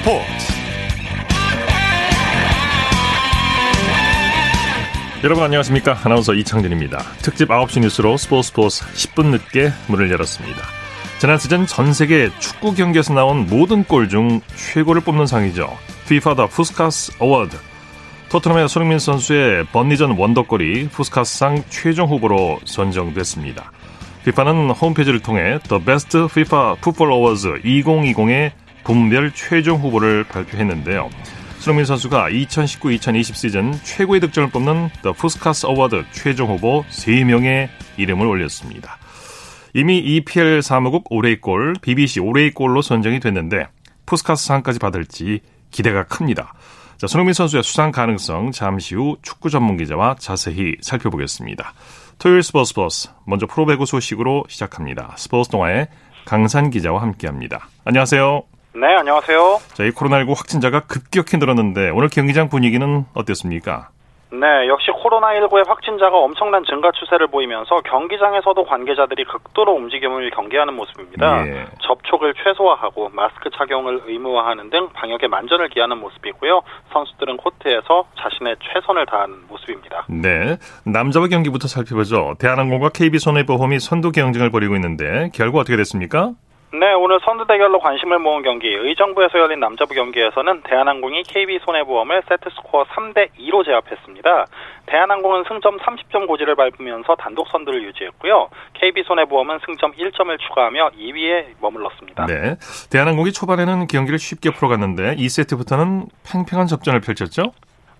스포츠. 여러분 안녕하십니까? 아나운서 이창진입니다. 특집 9시 뉴스로 스포츠 스포츠 10분 늦게 문을 열었습니다. 지난 시즌 전 세계 축구 경기에서 나온 모든 골 중 최고를 뽑는 상이죠. FIFA 더 푸스카스 어워드 토트넘의 손흥민 선수의 번리전 원더골이 푸스카스상 최종 후보로 선정됐습니다. FIFA는 홈페이지를 통해 The Best FIFA Football Awards 2020의 부문별 최종 후보를 발표했는데요. 손흥민 선수가 2019-2020 시즌 최고의 득점을 뽑는 The 푸스카스 Award 최종 후보 3명의 이름을 올렸습니다. 이미 EPL 사무국 올해의 골, BBC 올해의 골로 선정이 됐는데 푸스카스 상까지 받을지 기대가 큽니다. 자, 손흥민 선수의 수상 가능성 잠시 후 축구 전문 기자와 자세히 살펴보겠습니다. 토요일 스포츠 플러스 먼저 프로배구 소식으로 시작합니다. 스포츠 동아의 강산 기자와 함께합니다. 안녕하세요. 네, 안녕하세요. 자, 이 코로나19 확진자가 급격히 늘었는데 오늘 경기장 분위기는 어땠습니까? 네, 역시 코로나19의 확진자가 엄청난 증가 추세를 보이면서 경기장에서도 관계자들이 극도로 움직임을 경계하는 모습입니다. 예. 접촉을 최소화하고 마스크 착용을 의무화하는 등 방역에 만전을 기하는 모습이고요. 선수들은 코트에서 자신의 최선을 다하는 모습입니다. 네, 남자부 경기부터 살펴보죠. 대한항공과 KB손해보험이 선두 경쟁을 벌이고 있는데 결과 어떻게 됐습니까? 네, 오늘 선두 대결로 관심을 모은 경기 의정부에서 열린 남자부 경기에서는 대한항공이 KB손해보험을 세트스코어 3대 2로 제압했습니다. 대한항공은 승점 30점 고지를 밟으면서 단독 선두를 유지했고요. KB손해보험은 승점 1점을 추가하며 2위에 머물렀습니다. 네, 대한항공이 초반에는 경기를 쉽게 풀어갔는데 2세트부터는 팽팽한 접전을 펼쳤죠?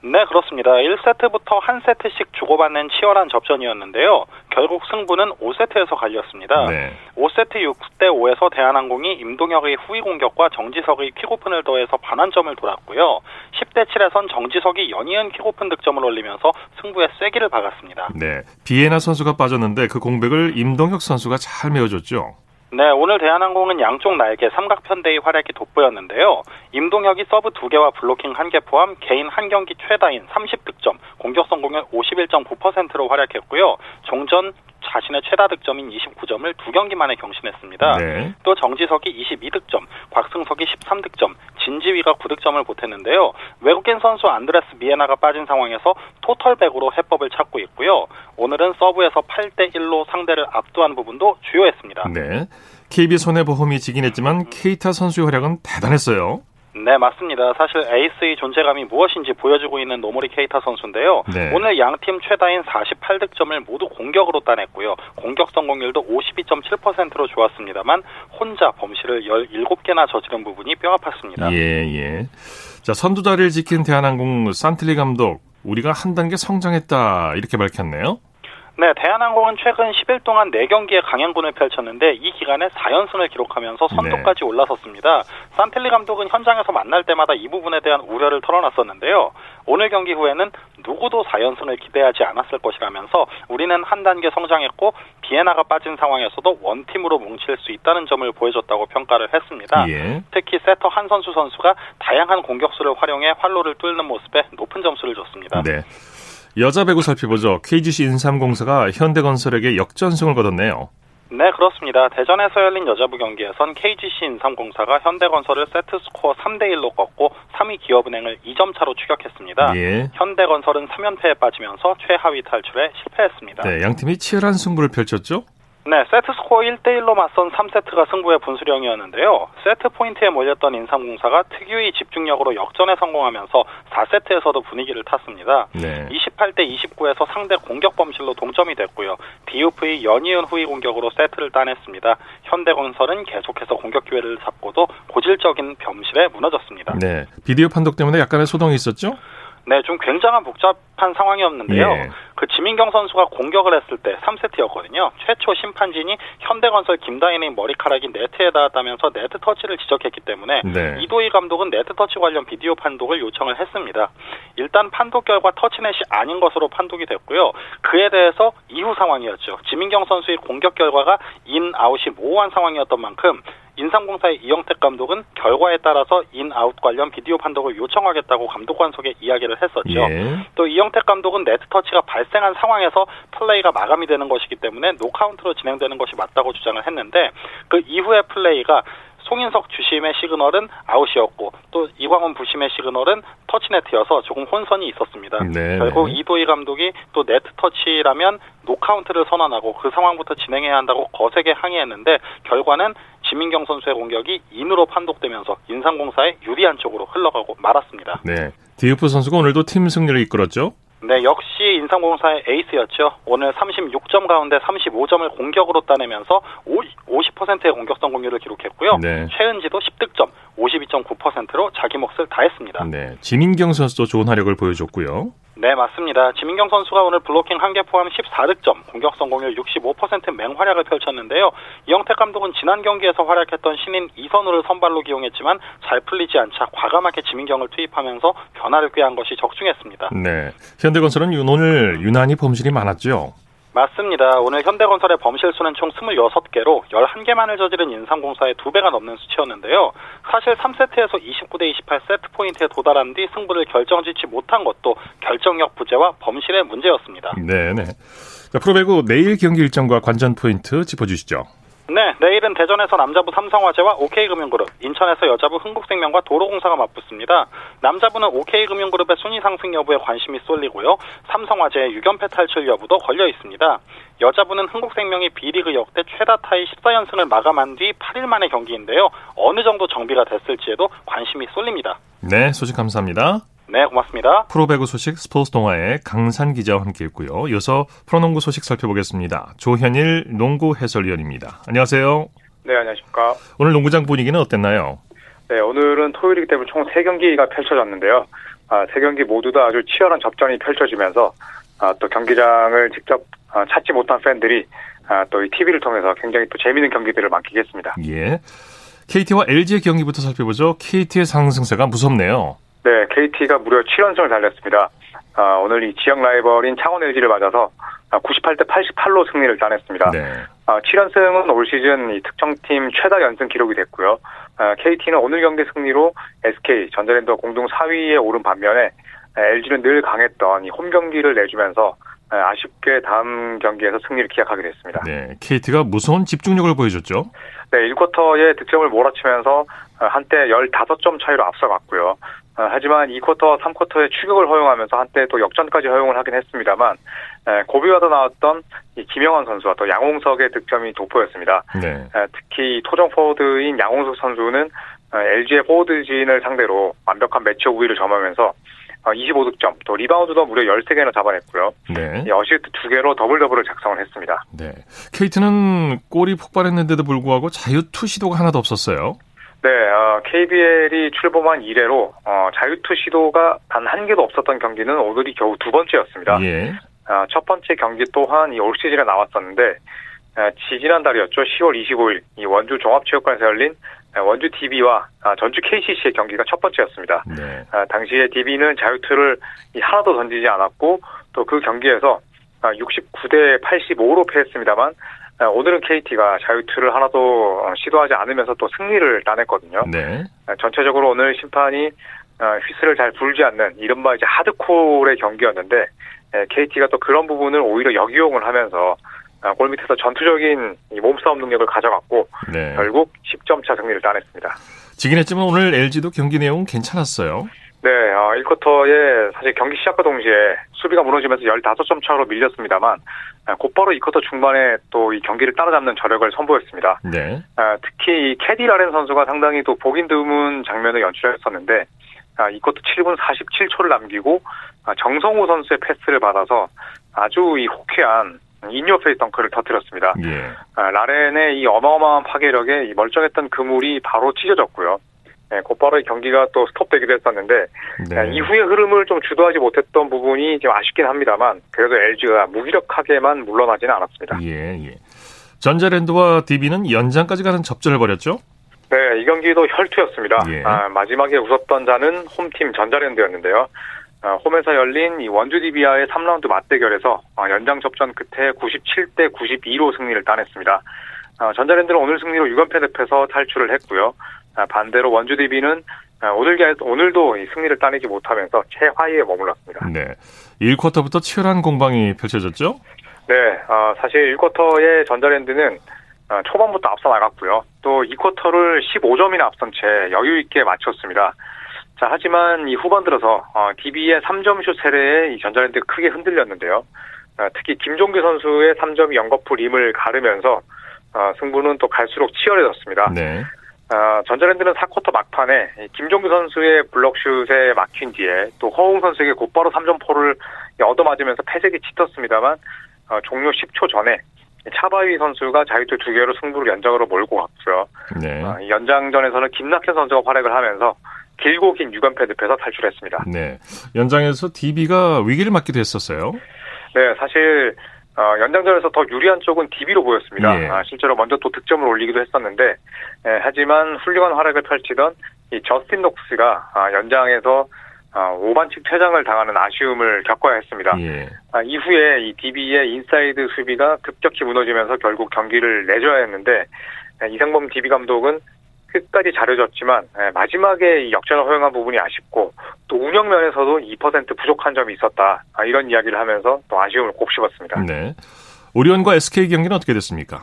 네, 그렇습니다. 1세트부터 한 세트씩 주고받는 치열한 접전이었는데요. 결국 승부는 5세트에서 갈렸습니다. 네. 5세트 6대 5에서 대한항공이 임동혁의 후위 공격과 정지석의 퀵오픈을 더해서 반환점을 돌았고요. 10대 7에선 정지석이 연이은 퀵오픈 득점을 올리면서 승부에 쐐기를 박았습니다. 네, 비예나 선수가 빠졌는데 그 공백을 임동혁 선수가 잘 메워줬죠. 네, 오늘 대한항공은 양쪽 날개 삼각편대의 활약이 돋보였는데요. 임동혁이 서브 2개와 블로킹 1개 포함 개인 한 경기 최다인 30득점, 공격 성공률 51.9%로 활약했고요. 종전 자신의 최다 득점인 29점을 두 경기 만에 경신했습니다. 네. 또 정지석이 22득점, 곽승석이 13득점, 진지위가 9득점을 보탰는데요. 외국인 선수 안드레스 비예나가 빠진 상황에서 토털 배구로 해법을 찾고 있고요. 오늘은 서브에서 8대 1로 상대를 압도한 부분도 주효했습니다. 네. KB 손해보험이 지긴 했지만 케이타 선수의 활약은 대단했어요. 네, 맞습니다. 사실 에이스의 존재감이 무엇인지 보여주고 있는 노우모리 케이타 선수인데요. 네. 오늘 양팀 최다인 48득점을 모두 공격으로 따냈고요. 공격 성공률도 52.7%로 좋았습니다만 혼자 범실을 17개나 저지른 부분이 뼈 아팠습니다. 예, 예. 자, 선두 자리를 지킨 대한항공 산틀리 감독, 우리가 한 단계 성장했다 이렇게 밝혔네요. 네, 대한항공은 최근 10일 동안 4경기의 강행군을 펼쳤는데 이 기간에 4연승을 기록하면서 선두까지 네. 올라섰습니다. 산텔리 감독은 현장에서 만날 때마다 이 부분에 대한 우려를 털어놨었는데요. 오늘 경기 후에는 누구도 4연승을 기대하지 않았을 것이라면서 우리는 한 단계 성장했고 비에나가 빠진 상황에서도 원팀으로 뭉칠 수 있다는 점을 보여줬다고 평가를 했습니다. 예. 특히 세터 한선수 선수가 다양한 공격수를 활용해 활로를 뚫는 모습에 높은 점수를 줬습니다. 네. 여자 배구 살펴보죠. KGC 인삼공사가 현대건설에게 역전승을 거뒀네요. 네, 그렇습니다. 대전에서 열린 여자부 경기에선 KGC 인삼공사가 현대건설을 세트 스코어 3대 1로 꺾고 3위 기업은행을 2점 차로 추격했습니다. 예. 현대건설은 3연패에 빠지면서 최하위 탈출에 실패했습니다. 네, 양 팀이 치열한 승부를 펼쳤죠? 네, 세트 스코어 1대1로 맞선 3세트가 승부의 분수령이었는데요. 세트 포인트에 몰렸던 인삼공사가 특유의 집중력으로 역전에 성공하면서 4세트에서도 분위기를 탔습니다. 네. 28대 29에서 상대 공격 범실로 동점이 됐고요. 디우프의 연이은 후위 공격으로 세트를 따냈습니다. 현대건설은 계속해서 공격 기회를 잡고도 고질적인 범실에 무너졌습니다. 네, 비디오 판독 때문에 약간의 소동이 있었죠? 네, 좀 굉장한 복잡한 상황이었는데요. 예. 그 지민경 선수가 공격을 했을 때 3세트였거든요. 최초 심판진이 현대건설 김다인의 머리카락이 네트에 닿았다면서 네트 터치를 지적했기 때문에 네. 이도희 감독은 네트 터치 관련 비디오 판독을 요청을 했습니다. 일단 판독 결과 터치넷이 아닌 것으로 판독이 됐고요. 그에 대해서 이후 상황이었죠. 지민경 선수의 공격 결과가 인 아웃이 모호한 상황이었던 만큼 인삼공사의 이영택 감독은 결과에 따라서 인아웃 관련 비디오 판독을 요청하겠다고 감독관석에 이야기를 했었죠. 예. 또 이영택 감독은 네트 터치가 발생한 상황에서 플레이가 마감이 되는 것이기 때문에 노카운트로 진행되는 것이 맞다고 주장을 했는데 그 이후의 플레이가 송인석 주심의 시그널은 아웃이었고 또 이광훈 부심의 시그널은 터치네트여서 조금 혼선이 있었습니다. 네, 결국 네. 이도희 감독이 또 네트 터치라면 노카운트를 선언하고 그 상황부터 진행해야 한다고 거세게 항의했는데 결과는 지민경 선수의 공격이 인으로 판독되면서 인삼공사에 유리한 쪽으로 흘러가고 말았습니다. 네. 디우프 선수가 오늘도 팀 승리를 이끌었죠? 네, 역시 인삼공사의 에이스였죠. 오늘 36점 가운데 35점을 공격으로 따내면서 50%의 공격성 공률을 기록했고요. 네. 최은지도 10득점, 52.9%로 자기 몫을 다했습니다. 네, 지민경 선수도 좋은 활약을 보여줬고요. 네, 맞습니다. 지민경 선수가 오늘 블로킹 한 개 포함 14득점, 공격 성공률 65% 맹활약을 펼쳤는데요. 이영택 감독은 지난 경기에서 활약했던 신인 이선우를 선발로 기용했지만 잘 풀리지 않자 과감하게 지민경을 투입하면서 변화를 꾀한 것이 적중했습니다. 네, 현대건설은 오늘 유난히 범실이 많았죠. 맞습니다. 오늘 현대건설의 범실수는 총 26개로 11개만을 저지른 인삼공사의 2배가 넘는 수치였는데요. 사실 3세트에서 29대 28 세트포인트에 도달한 뒤 승부를 결정짓지 못한 것도 결정력 부재와 범실의 문제였습니다. 네네. 자, 프로배구 내일 경기 일정과 관전 포인트 짚어주시죠. 네, 내일은 대전에서 남자부 삼성화재와 OK금융그룹, 인천에서 여자부 흥국생명과 도로공사가 맞붙습니다. 남자부는 OK금융그룹의 순위 상승 여부에 관심이 쏠리고요. 삼성화재의 6연패 탈출 여부도 걸려 있습니다. 여자부는 흥국생명이 B리그 역대 최다 타이 14연승을 마감한 뒤 8일 만의 경기인데요. 어느 정도 정비가 됐을지에도 관심이 쏠립니다. 네, 소식 감사합니다. 네, 고맙습니다. 프로배구 소식 스포츠 동아의 강산 기자와 함께 했고요. 이어서 프로농구 소식 살펴보겠습니다. 조현일 농구 해설위원입니다. 안녕하세요. 네, 안녕하십니까. 오늘 농구장 분위기는 어땠나요? 네, 오늘은 토요일이기 때문에 총 3경기가 펼쳐졌는데요. 아, 3경기 모두 다 아주 치열한 접전이 펼쳐지면서 아, 또 경기장을 직접 아, 찾지 못한 팬들이 아, 또 이 TV를 통해서 굉장히 또 재미있는 경기들을 만끽했습니다. 예. KT와 LG의 경기부터 살펴보죠. KT의 상승세가 무섭네요. 네, KT가 무려 7연승을 달렸습니다. 아, 오늘 이 지역 라이벌인 창원 LG를 맞아서 98대 88로 승리를 따냈습니다. 네. 아, 7연승은 올 시즌 이 특정팀 최다 연승 기록이 됐고요. 아, KT는 오늘 경기 승리로 SK 전자랜드와 공동 4위에 오른 반면에 LG는 늘 강했던 이 홈 경기를 내주면서 아쉽게 다음 경기에서 승리를 기약하게 됐습니다. 네, KT가 무서운 집중력을 보여줬죠. 네, 1쿼터에 득점을 몰아치면서 한때 15점 차이로 앞서갔고요. 어, 하지만 2쿼터, 3쿼터에 추격을 허용하면서 한때 또 역전까지 허용을 하긴 했습니다만 고비와도 나왔던 김영환 선수와 또 양홍석의 득점이 돋보였습니다. 네. 특히 토종 포워드인 양홍석 선수는 LG의 포워드진을 상대로 완벽한 매치 우위를 점하면서 25득점, 어, 또 리바운드도 무려 13개나 잡아냈고요. 네. 어시스트 2개로 더블 더블을 작성을 했습니다. 네. KT는 골이 폭발했는데도 불구하고 자유투 시도가 하나도 없었어요. 네, 어, KBL이 출범한 이래로 어, 자유투 시도가 단 한 개도 없었던 경기는 오늘이 겨우 두 번째였습니다. 예. 어, 첫 번째 경기 또한 이올 시즌에 나왔었는데 어, 지지난 달이었죠. 10월 25일 이 원주 종합체육관에서 열린 어, 원주 DB와 아, 전주 KCC의 경기가 첫 번째였습니다. 네. 아, 당시에 DB는 자유투를 하나도 던지지 않았고 또 그 경기에서 69대 85로 패했습니다만 아, 오늘은 KT가 자유투를 하나도 어, 시도하지 않으면서 또 승리를 따냈거든요. 네. 아, 전체적으로 오늘 심판이 어, 휘슬을 잘 불지 않는 이른바 이제 하드콜의 경기였는데 KT가 또 그런 부분을 오히려 역이용을 하면서 아, 골 밑에서 전투적인 몸싸움 능력을 가져갔고 네. 결국 10점 차 승리를 따냈습니다. 지긴 했지만 오늘 LG도 경기 내용 괜찮았어요. 네, 어, 1쿼터에 사실 경기 시작과 동시에 수비가 무너지면서 15점 차로 밀렸습니다만 아, 곧바로 2쿼터 중반에 또 이 경기를 따라잡는 저력을 선보였습니다. 네. 아, 특히 캐디 라렌 선수가 상당히 또 보긴 드문 장면을 연출했었는데 아, 2쿼터 7분 47초를 남기고 아, 정성호 선수의 패스를 받아서 아주 이 호쾌한 인요페이스 덩크를 터뜨렸습니다. 예. 아, 라렌의 이 어마어마한 파괴력에 이 멀쩡했던 그물이 바로 찢어졌고요. 네, 곧바로 경기가 또 스톱되기도 했었는데 네. 이후의 흐름을 좀 주도하지 못했던 부분이 좀 아쉽긴 합니다만 그래도 LG가 무기력하게만 물러나지는 않았습니다. 예, 예. 전자랜드와 DB는 연장까지 가는 접전을 벌였죠? 네, 이 경기도 혈투였습니다. 예. 아, 마지막에 웃었던 자는 홈팀 전자랜드였는데요. 아, 홈에서 열린 이 원주 DB와의 3라운드 맞대결에서 아, 연장 접전 끝에 97대 92로 승리를 따냈습니다. 아, 전자랜드는 오늘 승리로 6연패 늪에서 탈출을 했고요. 아, 반대로 원주 DB는 아, 오늘 오늘도 승리를 따내지 못하면서 최하위에 머물렀습니다. 네. 1쿼터부터 치열한 공방이 펼쳐졌죠? 네. 어, 사실 1쿼터에 전자랜드는 어, 초반부터 앞서 나갔고요. 또 2쿼터를 15점이나 앞선 채 여유 있게 마쳤습니다. 자, 하지만 이 후반 들어서 어, DB의 3점슛 세례에 이 전자랜드가 크게 흔들렸는데요. 어, 특히 김종규 선수의 3점이 연거푸 림을 가르면서 어, 승부는 또 갈수록 치열해졌습니다. 네. 어, 전자랜드는 4쿼터 막판에 김종규 선수의 블럭슛에 막힌 뒤에 또 허웅 선수에게 곧바로 3점포를 얻어맞으면서 패색이 짙었습니다만 어, 종료 10초 전에 차바위 선수가 자유투 두 개로 승부를 연장으로 몰고 갔고요. 네. 어, 연장전에서는 김낙현 선수가 활약을 하면서 길고 긴 유관패 늪에서 탈출했습니다. 네. 연장에서 DB가 위기를 맞기도 했었어요. 네, 사실 어, 연장전에서 더 유리한 쪽은 DB로 보였습니다. 예. 아, 실제로 먼저 또 득점을 올리기도 했었는데, 예, 하지만 훌륭한 활약을 펼치던 이 저스틴 녹스가 아, 연장에서 아, 5반칙 퇴장을 당하는 아쉬움을 겪어야 했습니다. 예. 아, 이후에 이 DB의 인사이드 수비가 급격히 무너지면서 결국 경기를 내줘야 했는데 예, 이상범 DB 감독은 끝까지 잘해줬지만 예, 마지막에 역전을 허용한 부분이 아쉽고 또 운영 면에서도 2% 부족한 점이 있었다 아, 이런 이야기를 하면서 또 아쉬움을 곱씹었습니다. 네. 오리온과 SK 경기는 어떻게 됐습니까?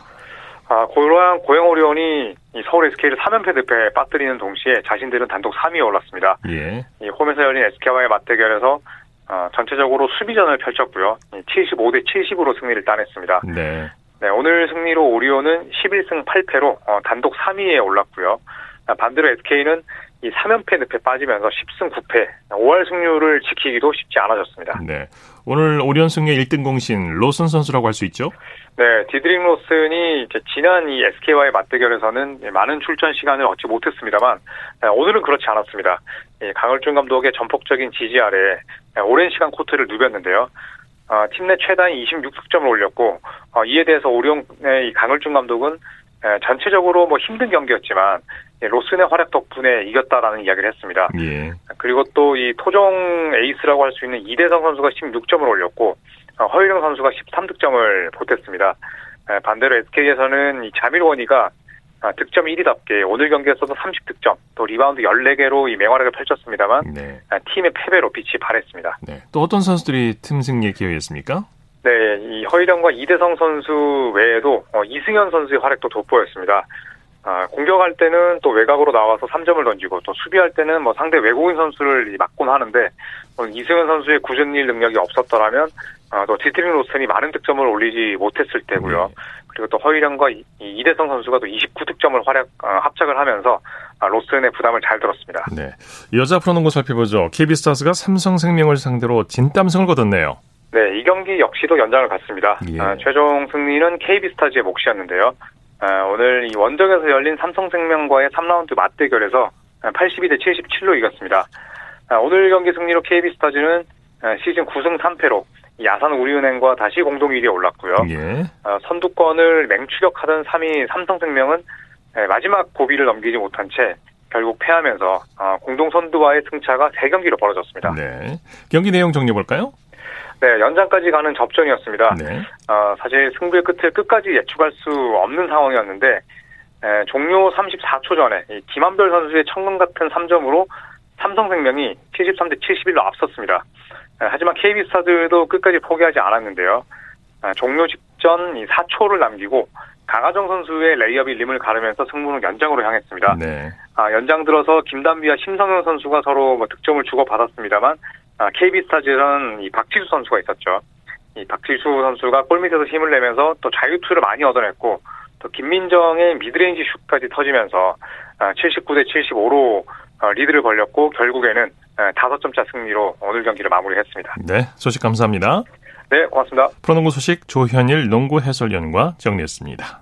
아, 고양, 고양 오리온이 서울 SK를 3연패 늪에 빠뜨리는 동시에 자신들은 단독 3위에 올랐습니다. 예. 이 홈에서 열린 SK와의 맞대결에서 어, 전체적으로 수비전을 펼쳤고요. 75대 70으로 승리를 따냈습니다. 네. 네, 오늘 승리로 오리온은 11승 8패로 어, 단독 3위에 올랐고요. 아, 반대로 SK는 이 3연패 늪에 빠지면서 10승 9패, 5할 승률을 지키기도 쉽지 않아졌습니다. 네. 오늘 오리온 승리 1등 공신 로슨 선수라고 할 수 있죠? 네, 디드릭 로슨이 이제 지난 이 SK와의 맞대결에서는 많은 출전 시간을 얻지 못했습니다만 네, 오늘은 그렇지 않았습니다. 강을준 감독의 전폭적인 지지 아래 네, 오랜 시간 코트를 누볐는데요. 어, 팀내 최다인 26득점을 올렸고 어, 이에 대해서 오룡의 강을준 감독은 에, 전체적으로 뭐 힘든 경기였지만 예, 로슨의 활약 덕분에 이겼다라는 이야기를 했습니다. 예. 그리고 또 이 토종 에이스라고 할 수 있는 이대성 선수가 16점을 올렸고 어, 허일영 선수가 13득점을 보탰습니다. 에, 반대로 SK에서는 이 자밀 원이가 아, 득점 1위답게 오늘 경기에서도 30득점, 또 리바운드 14개로 이 맹활약을 펼쳤습니다만 네. 아, 팀의 패배로 빛이 바랬습니다. 네. 또 어떤 선수들이 팀 승리에 기여했습니까? 네, 이 허일영과 이대성 선수 외에도 어, 이승현 선수의 활약도 돋보였습니다. 아, 공격할 때는 또 외곽으로 나와서 3점을 던지고 또 수비할 때는 뭐 상대 외국인 선수를 막곤 하는데 어, 이승현 선수의 궂은일 능력이 없었더라면 어, 또 디드릭 로슨이 많은 득점을 올리지 못했을 테고요. 네. 그리고 또 허일영과 이대성 선수가 또 29득점을 활약 어, 합작을 하면서 아, 로스의 부담을 잘 들었습니다. 네. 여자 프로농구 살펴보죠. KB스타즈가 삼성생명을 상대로 진땀승을 거뒀네요. 네, 이 경기 역시도 연장을 갔습니다. 예. 아, 최종 승리는 KB스타즈의 몫이었는데요. 아, 오늘 이 원정에서 열린 삼성생명과의 3라운드 맞대결에서 82대 77로 이겼습니다. 아, 오늘 경기 승리로 KB스타즈는 아, 시즌 9승 3패로 야산 우리은행과 다시 공동 1위에 올랐고요. 예. 어, 선두권을 맹추격하던 3위 삼성생명은 예, 마지막 고비를 넘기지 못한 채 결국 패하면서 어, 공동 선두와의 승차가 3경기로 벌어졌습니다. 네. 경기 내용 정리해 볼까요? 네, 연장까지 가는 접전이었습니다. 네. 어, 사실 승부의 끝을 끝까지 예측할 수 없는 상황이었는데 에, 종료 34초 전에 김한별 선수의 천금 같은 3점으로 삼성생명이 73대 71로 앞섰습니다. 아, 하지만 KB스타즈도 끝까지 포기하지 않았는데요. 아, 종료 직전 4초를 남기고 강아정 선수의 레이업이 림을 가르면서 승부는 연장으로 향했습니다. 네. 아, 연장 들어서 김단비와 심성영 선수가 서로 뭐 득점을 주고받았습니다만 아, KB스타즈는 이 박지수 선수가 있었죠. 이 박지수 선수가 골밑에서 힘을 내면서 또 자유투를 많이 얻어냈고 또 김민정의 미드레인지 슛까지 터지면서 아, 79대 75로 어, 리드를 벌렸고 결국에는 5점차 승리로 오늘 경기를 마무리했습니다. 네, 소식 감사합니다. 네, 고맙습니다. 프로농구 소식 조현일 농구 해설위원과 정리했습니다.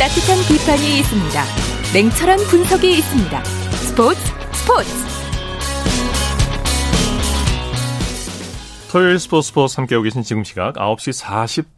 따뜻한 비판이 있습니다. 냉철한 분석이 있습니다. 스포츠 스포츠 토요일 스포츠 스포츠 함께하고 계신 지금 시각 9시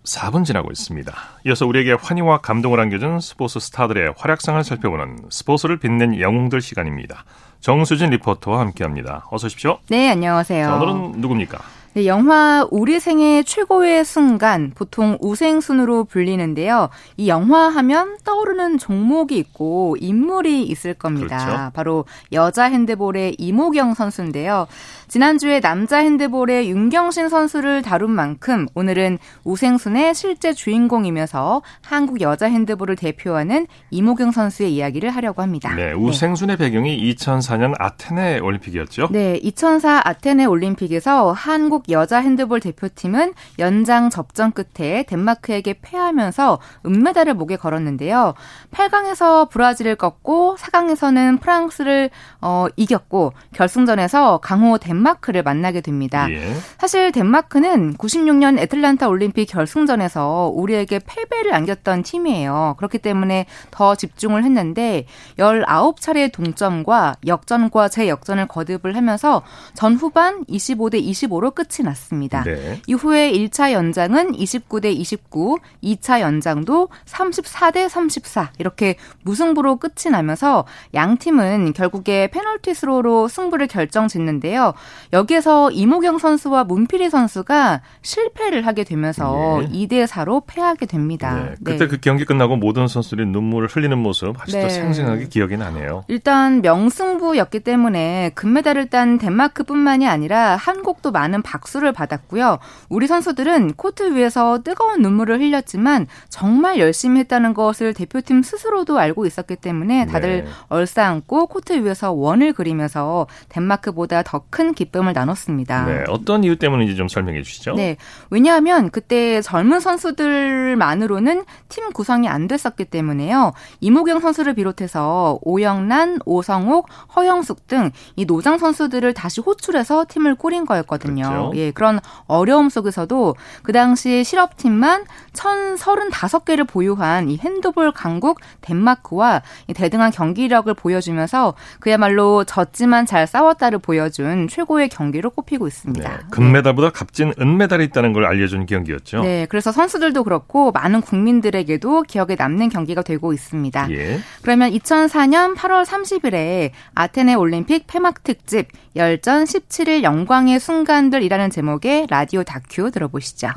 44분 지나고 있습니다. 이어서 우리에게 환희와 감동을 안겨준 스포츠 스타들의 활약상을 살펴보는 스포츠를 빛낸 영웅들 시간입니다. 정수진 리포터와 함께합니다. 어서 오십시오. 네, 안녕하세요. 자, 오늘은 누굽니까? 네, 영화 우리 생애 최고의 순간 보통 우생순으로 불리는데요. 이 영화 하면 떠오르는 종목이 있고 인물이 있을 겁니다. 그렇죠. 바로 여자 핸드볼의 이모경 선수인데요. 지난주에 남자 핸드볼의 윤경신 선수를 다룬 만큼 오늘은 우생순의 실제 주인공이면서 한국 여자 핸드볼을 대표하는 이모경 선수의 이야기를 하려고 합니다. 네, 우생순의 네. 배경이 2004년 아테네 올림픽이었죠? 네, 2004 아테네 올림픽에서 한국 여자 핸드볼 대표팀은 연장 접전 끝에 덴마크에게 패하면서 은메달을 목에 걸었는데요. 8강에서 브라질을 꺾고 4강에서는 프랑스를 어, 이겼고 결승전에서 강호 덴마크 덴마크를 만나게 됩니다. 예. 사실 덴마크는 96년 애틀란타 올림픽 결승전에서 우리에게 패배를 안겼던 팀이에요. 그렇기 때문에 더 집중을 했는데 19차례의 동점과 역전과 재역전을 거듭을 하면서 전 후반 25대 25로 끝이 났습니다. 네. 이후에 1차 연장은 29대 29, 2차 연장도 34대 34 이렇게 무승부로 끝이 나면서 양 팀은 결국에 페널티 스로로 승부를 결정짓는데요. 여기에서 임오경 선수와 문필희 선수가 실패를 하게 되면서 네. 2대 4로 패하게 됩니다. 네. 그때 네. 그 경기 끝나고 모든 선수들이 눈물을 흘리는 모습 아직도 네. 생생하게 기억이 나네요. 일단 명승부였기 때문에 금메달을 딴 덴마크뿐만이 아니라 한국도 많은 박수를 받았고요. 우리 선수들은 코트 위에서 뜨거운 눈물을 흘렸지만 정말 열심히 했다는 것을 대표팀 스스로도 알고 있었기 때문에 다들 네. 얼싸안고 코트 위에서 원을 그리면서 덴마크보다 더 큰 기쁨을 나눴습니다. 네, 어떤 이유 때문인지 좀 설명해 주시죠. 네, 왜냐하면 그때 젊은 선수들만으로는 팀 구성이 안 됐었기 때문에요. 이모경 선수를 비롯해서 오영란, 오성옥, 허영숙 등 이 노장 선수들을 다시 호출해서 팀을 꾸린 거였거든요. 그렇죠. 예, 그런 어려움 속에서도 그 당시 실업팀만 1,035개를 보유한 이 핸드볼 강국 덴마크와 대등한 경기력을 보여주면서 그야말로 졌지만 잘 싸웠다를 보여준 최고의 경기로 꼽히고 있습니다. 네, 금메달보다 값진 은메달이 있다는 걸 알려준 경기였죠. 네, 그래서 선수들도 그렇고 많은 국민들에게도 기억에 남는 경기가 되고 있습니다. 예. 그러면 2004년 8월 30일에 아테네 올림픽 폐막 특집 열전 17일 영광의 순간들이라는 제목의 라디오 다큐 들어보시죠.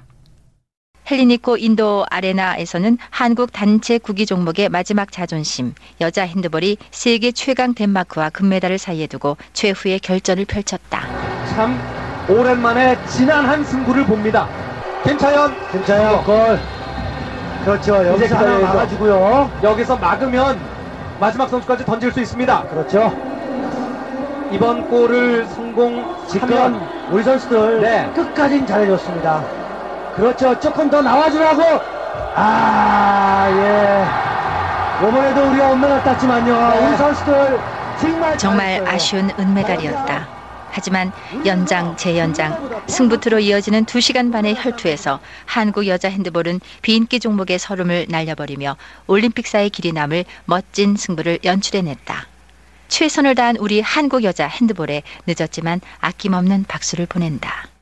헬리니코 인도 아레나에서는 한국 단체 구기 종목의 마지막 자존심 여자 핸드볼이 세계 최강 덴마크와 금메달을 사이에 두고 최후의 결전을 펼쳤다. 참 오랜만에 진한 한 승부를 봅니다. 김차연, 김차연 골. 그렇죠. 여기서 하나 막아주고요. 여기서 막으면 마지막 선수까지 던질 수 있습니다. 그렇죠. 이번 골을 성공하면 우리 선수들 네. 끝까지 잘해줬습니다. 그렇죠. 조금 더 나와주라고. 아, 예. 이번에도 우리가 은메달 땄지만요. 네. 우리 선수들 정말 정말 아쉬운 은메달이었다. 하지만 연장, 재연장, 승부투로 이어지는 2시간 반의 혈투에서 한국 여자 핸드볼은 비인기 종목의 서름을 날려버리며 올림픽사의 길이 남을 멋진 승부를 연출해냈다. 최선을 다한 우리 한국 여자 핸드볼에 늦었지만 아낌없는 박수를 보낸다.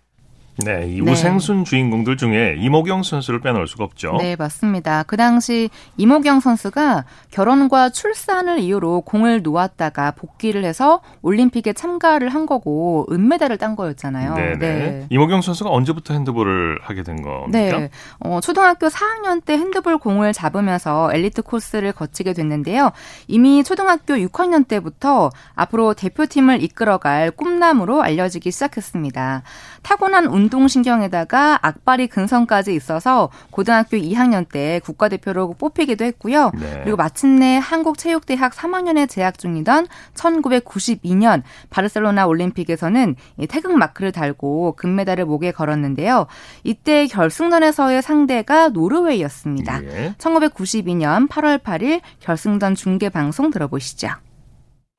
네, 이 네. 우생순 주인공들 중에 이모경 선수를 빼놓을 수가 없죠. 네, 맞습니다. 그 당시 이모경 선수가 결혼과 출산을 이유로 공을 놓았다가 복귀를 해서 올림픽에 참가를 한 거고 은메달을 딴 거였잖아요. 네네. 네. 이모경 선수가 언제부터 핸드볼을 하게 된 겁니까? 네, 어, 초등학교 4학년 때 핸드볼 공을 잡으면서 엘리트 코스를 거치게 됐는데요. 이미 초등학교 6학년 때부터 앞으로 대표팀을 이끌어갈 꿈나무로 알려지기 시작했습니다. 타고난 운 동신경에다가 악발이 근성까지 있어서 고등학교 2학년 때 국가대표로 뽑히기도 했고요. 네. 그리고 마침내 한국체육대학 3학년에 재학 중이던 1992년 바르셀로나 올림픽에서는 태극 마크를 달고 금메달을 목에 걸었는데요. 이때 결승전에서의 상대가 노르웨이였습니다. 예. 1992년 8월 8일 결승전 중계 방송 들어보시죠.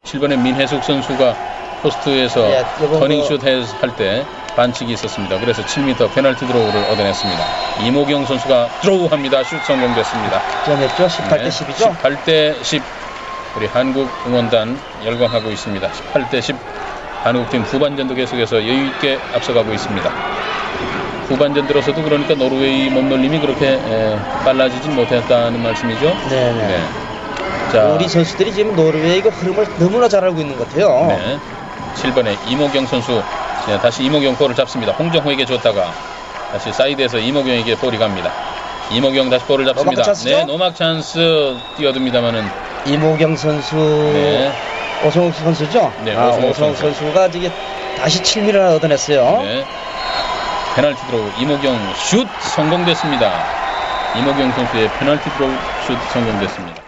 7번의 민혜숙 선수가 포스트에서 예, 터닝슛 할 때 반칙이 있었습니다. 그래서 7m 페널티 스로를 얻어냈습니다. 임오경 선수가 스로합니다. 슛 성공됐습니다. 전했죠? 18대 10이죠? 18대 10. 우리 한국 응원단 열광하고 있습니다. 18대 10. 한국팀 후반전도 계속해서 여유 있게 앞서가고 있습니다. 후반전 들어서도 그러니까 노르웨이 몸놀림이 그렇게 에, 빨라지진 못했다는 말씀이죠? 네네. 네. 자, 우리 선수들이 지금 노르웨이가 흐름을 너무나 잘 알고 있는 것 같아요. 네. 7번에 임오경 선수 자, 다시 임오경 볼을 잡습니다. 홍정호에게 줬다가 다시 사이드에서 임오경에게 볼이 갑니다. 임오경 다시 볼을 잡습니다. 네, 노마크 찬스 뛰어듭니다만은 임오경 선수 네. 오성옥 선수죠? 네, 아, 오성옥, 오성옥 선수 가 이게 다시 7미를 얻어냈어요. 네. 페널티 드로우 임오경 슛 성공됐습니다. 임오경 선수의 페널티 드로우 슛 성공됐습니다.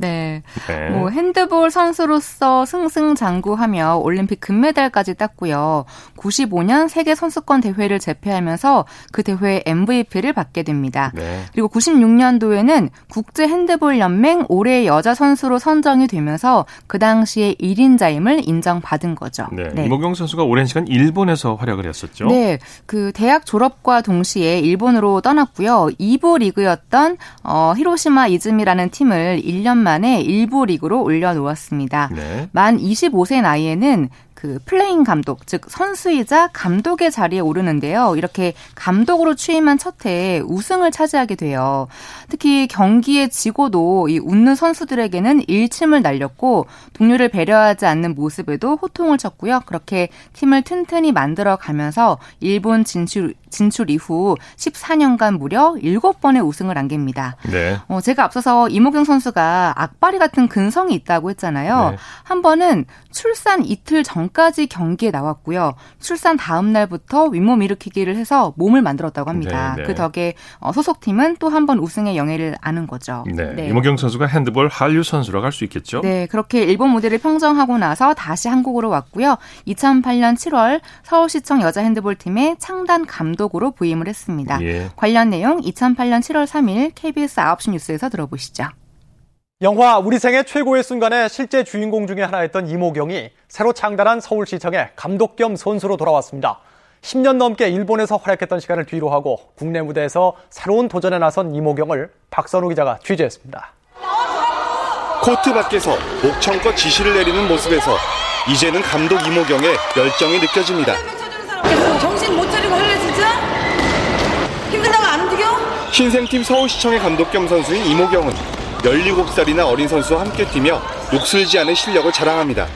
네. 네. 뭐 핸드볼 선수로서 승승장구하며 올림픽 금메달까지 땄고요. 95년 세계 선수권 대회를 제패하면서 그 대회 MVP를 받게 됩니다. 네. 그리고 96년도에는 국제 핸드볼 연맹 올해 여자 선수로 선정이 되면서 그 당시에 1인자임을 인정받은 거죠. 네. 네. 임오경 선수가 오랜 시간 일본에서 활약을 했었죠. 네. 그 대학 졸업과 동시에 일본으로 떠났고요. 2부 리그였던 어, 히로시마 이즈미라는 팀을 1년 만에 1부 리그로 올려놓았습니다. 네. 만 25세 나이에는 그 플레잉 감독, 즉 선수이자 감독의 자리에 오르는데요. 이렇게 감독으로 취임한 첫 해에 우승을 차지하게 돼요. 특히 경기에 지고도 이 웃는 선수들에게는 일침을 날렸고 동료를 배려하지 않는 모습에도 호통을 쳤고요. 그렇게 팀을 튼튼히 만들어 가면서 일본 진출 진출 이후 14년간 무려 7번의 우승을 안깁니다. 네. 어, 제가 앞서서 임오경 선수가 악바리 같은 근성이 있다고 했잖아요. 네. 한 번은 출산 이틀 전 까지 경기에 나왔고요. 출산 다음 날부터 윗몸 일으키기를 해서 몸을 만들었다고 합니다. 네, 네. 그 덕에 어, 소속팀은 또 한 번 우승의 영예를 아는 거죠. 네. 네. 이모경 선수가 핸드볼 한류 선수로 갈수 있겠죠? 네, 그렇게 일본 무대를 평정하고 나서 다시 한국으로 왔고요. 2008년 7월 서울시청 여자 핸드볼 팀의 창단 감독으로 부임을 했습니다. 예. 관련 내용 2008년 7월 3일 KBS 9시 뉴스에서 들어보시죠. 영화 우리 생애 최고의 순간의 실제 주인공 중에 하나였던 이모경이 새로 창단한 서울시청의 감독 겸 선수로 돌아왔습니다. 10년 넘게 일본에서 활약했던 시간을 뒤로 하고 국내 무대에서 새로운 도전에 나선 이모경을 박선우 기자가 취재했습니다. 코트 밖에서 목청껏 지시를 내리는 모습에서 이제는 감독 이모경의 열정이 느껴집니다. 정신 못 차리고 할래 진짜? 힘들다고 안 움직여? 신생팀 서울시청의 감독 겸 선수인 이모경은 17살이나 어린 선수와 함께 뛰며 녹슬지 않은 실력을 자랑합니다.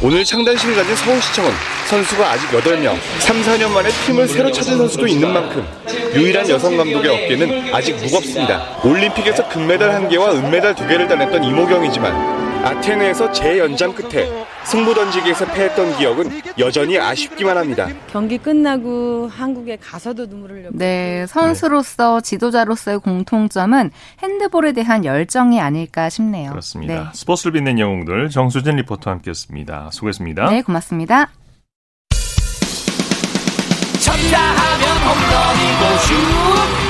오늘 창단식을 가진 서울시청은 선수가 아직 8명, 3, 4년 만에 팀을 새로 찾은 선수도 있는 만큼 유일한 여성 감독의 어깨는 아직 무겁습니다. 올림픽에서 금메달 1개와 은메달 2개를 따냈던 이모경이지만 아테네에서 재연장 끝에 승부 던지기에서 패했던 기억은 여전히 아쉽기만 합니다. 경기 끝나고 한국에 가서도 눈물을 흘렸고. 네, 선수로서 지도자로서의 공통점은 핸드볼에 대한 열정이 아닐까 싶네요. 그렇습니다. 네. 스포츠를 빛낸 영웅들 정수진 리포터와 함께했습니다. 수고했습니다. 네, 고맙습니다. 쳤다 하면 홈런이고 슛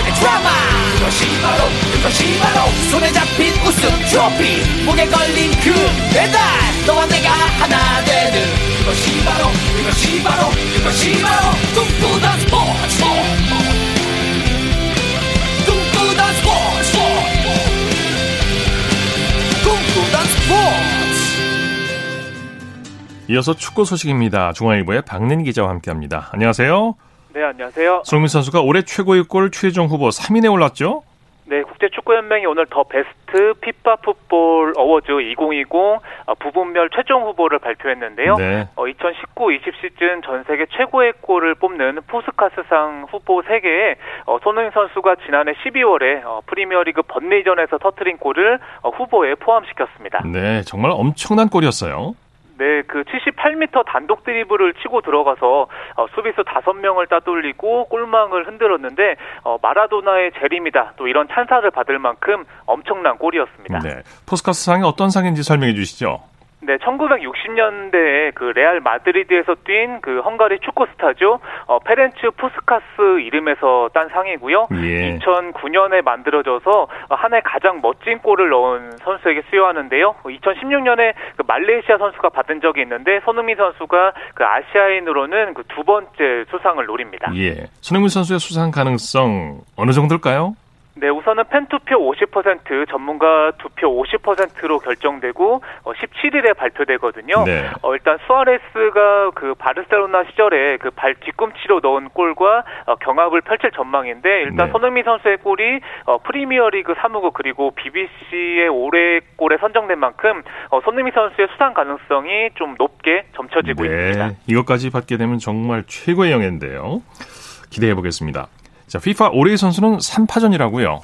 없는 한편의 드라마 그것이 바로 그것이 바로 손에 잡힌 우승 트로피 목에 걸린 그 배달 너와 내가 하나 되는 그것이 바로 그것이 바로 그것이 바로 꿈꾸던 스포츠 꿈꾸던 스포츠 꿈꾸던 스포츠 이어서 축구 소식입니다. 중앙일보의 박는 기자와 함께합니다. 안녕하세요. 네, 안녕하세요. 손흥민 선수가 올해 최고의 골 최종 후보 3인에 올랐죠? 네, 국제축구연맹이 오늘 더 베스트 피파 풋볼 어워즈 2020 어, 부분별 최종 후보를 발표했는데요. 네. 어, 2019-20 시즌 전 세계 최고의 골을 뽑는 포스카스상 후보 3개에 어, 손흥민 선수가 지난해 12월에 어, 프리미어리그 번리전에서 터트린 골을 어, 후보에 포함시켰습니다. 네, 정말 엄청난 골이었어요. 네, 그 78m 단독 드리블을 치고 들어가서 어, 수비수 5명을 따돌리고 골망을 흔들었는데 어, 마라도나의 재림이다. 또 이런 찬사를 받을 만큼 엄청난 골이었습니다. 네. 푸스카스 상이 어떤 상인지 설명해 주시죠. 네, 1960년대에 그 레알 마드리드에서 뛴 그 헝가리 축구 스타죠. 어, 페렌츠 푸스카스 이름에서 딴 상이고요. 예. 2009년에 만들어져서 한 해 가장 멋진 골을 넣은 선수에게 수여하는데요. 2016년에 그 말레이시아 선수가 받은 적이 있는데 손흥민 선수가 그 아시아인으로는 그 두 번째 수상을 노립니다. 예. 손흥민 선수의 수상 가능성 어느 정도일까요? 네, 우선은 팬 투표 50%, 전문가 투표 50%로 결정되고 어, 17일에 발표되거든요. 네. 어, 일단 수아레스가 그 바르셀로나 시절에 그 발 뒤꿈치로 넣은 골과 어, 경합을 펼칠 전망인데 일단 네. 손흥민 선수의 골이 어, 프리미어리그 사무국 그리고 BBC의 올해 골에 선정된 만큼 어, 손흥민 선수의 수상 가능성이 좀 높게 점쳐지고 네. 있습니다. 이것까지 받게 되면 정말 최고의 영예인데요. 기대해 보겠습니다. 자, FIFA 올해의 선수는 3파전이라고요.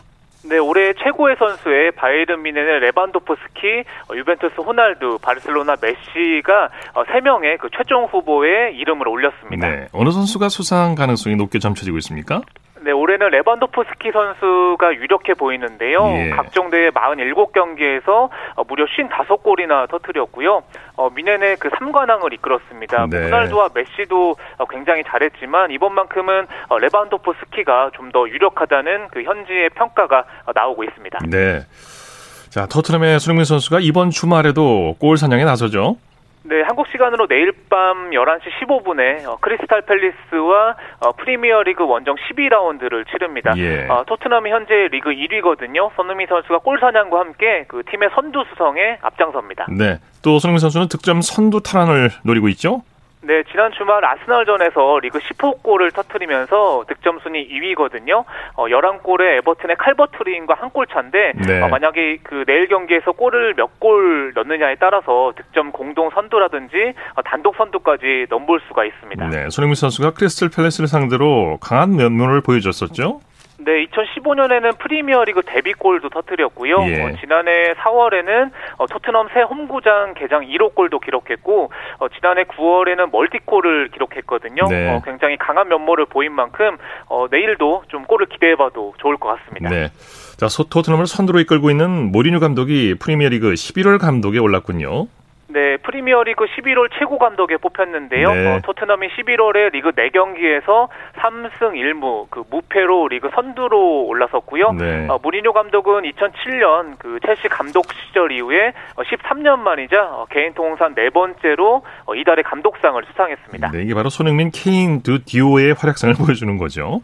네, 올해 최고의 선수의 바이에른 미넨의 레반도프스키, 어, 유벤투스 호날두, 바르셀로나 메시가 3명의 어, 그 최종 후보에 이름을 올렸습니다. 네, 어느 선수가 수상 가능성이 높게 점쳐지고 있습니까? 네, 올해는 레반도프스키 선수가 유력해 보이는데요. 예. 각종 대회 47경기에서 어, 무려 55골이나 터뜨렸고요. 어, 미넨의 그 3관왕을 이끌었습니다. 네. 호날두와 메시도 어, 굉장히 잘했지만 이번만큼은 어, 레반도프스키가 좀 더 유력하다는 그 현지의 평가가 어, 나오고 있습니다. 네. 자, 토트넘의 손흥민 선수가 이번 주말에도 골 사냥에 나서죠. 네, 한국 시간으로 내일 밤 11시 15분에 어, 크리스탈 팰리스와 어, 프리미어리그 원정 12라운드를 치릅니다. 예. 어, 토트넘이 현재 리그 1위거든요. 손흥민 선수가 골 사냥과 함께 그 팀의 선두 수성에 앞장섭니다. 네, 또 손흥민 선수는 득점 선두 탈환을 노리고 있죠. 네, 지난 주말 아스널전에서 리그 10호 골을 터트리면서 득점 순위 2위거든요. 어, 11골에 에버튼의 칼버트리인과 한 골 차인데 네. 어, 만약에 그 내일 경기에서 골을 몇 골 넣느냐에 따라서 득점 공동 선두라든지 어, 단독 선두까지 넘볼 수가 있습니다. 네, 손흥민 선수가 크리스탈 팰레스를 상대로 강한 면모를 보여줬었죠. 네, 2015년에는 프리미어리그 데뷔골도 터뜨렸고요. 예. 어, 지난해 4월에는 어, 토트넘 새 홈구장 개장 1호 골도 기록했고 어, 지난해 9월에는 멀티골을 기록했거든요. 네. 어, 굉장히 강한 면모를 보인 만큼 어, 내일도 좀 골을 기대해봐도 좋을 것 같습니다. 네. 자, 토트넘을 선두로 이끌고 있는 모리뉴 감독이 프리미어리그 11월 감독에 올랐군요. 네, 프리미어리그 11월 최고 감독에 뽑혔는데요. 네. 어, 토트넘이 11월에 리그 4경기에서 3승 1무 그 무패로 리그 선두로 올라섰고요. 네. 어, 무리뉴 감독은 2007년 그 첼시 감독 시절 이후에 13년 어, 만이자 어, 개인 통산 네 번째로 어, 이달의 감독상을 수상했습니다. 네, 이게 바로 손흥민, 케인 듀오의 활약상을 보여주는 거죠.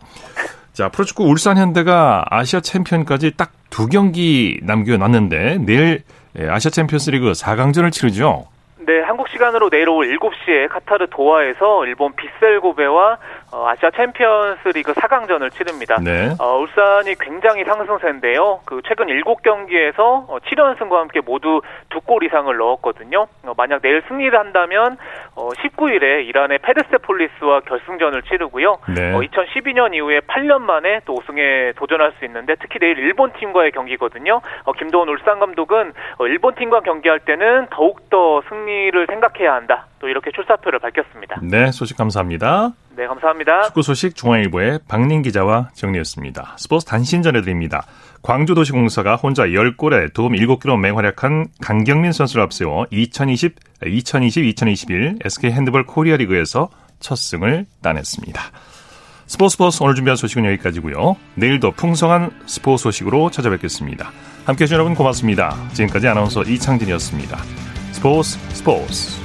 자, 프로축구 울산 현대가 아시아 챔피언까지 딱 두 경기 남겨놨는데 내일 예, 아시아 챔피언스리그 4강전을 치르죠. 네, 한국 시간으로 내일 오후 7시에 카타르 도하에서 일본 비셀고베와 어, 아시아 챔피언스 리그 4강전을 치릅니다. 네. 어, 울산이 굉장히 상승세인데요. 그 최근 7경기에서 어, 7연승과 함께 모두 두 골 이상을 넣었거든요. 어, 만약 내일 승리를 한다면 어, 19일에 이란의 페르세폴리스와 결승전을 치르고요. 네. 어, 2012년 이후에 8년 만에 또 우승에 도전할 수 있는데 특히 내일 일본 팀과의 경기거든요. 어, 김도훈 울산 감독은 어, 일본 팀과 경기할 때는 더욱더 승리를 생각해야 한다. 또 이렇게 출사표를 밝혔습니다. 네, 소식 감사합니다. 네, 감사합니다. 축구 소식 중앙일보의 박민 기자와 정리했습니다. 스포츠 단신 전해드립니다. 광주도시공사가 혼자 10골에 도움 7개로 맹활약한 강경민 선수를 앞세워 2020, 2020-2021 SK 핸드볼 코리아 리그에서 첫 승을 따냈습니다. 스포츠 버스 오늘 준비한 소식은 여기까지고요. 내일도 풍성한 스포츠 소식으로 찾아뵙겠습니다. 함께해 주신 여러분 고맙습니다. 지금까지 아나운서 이창진이었습니다. 스포츠 스포츠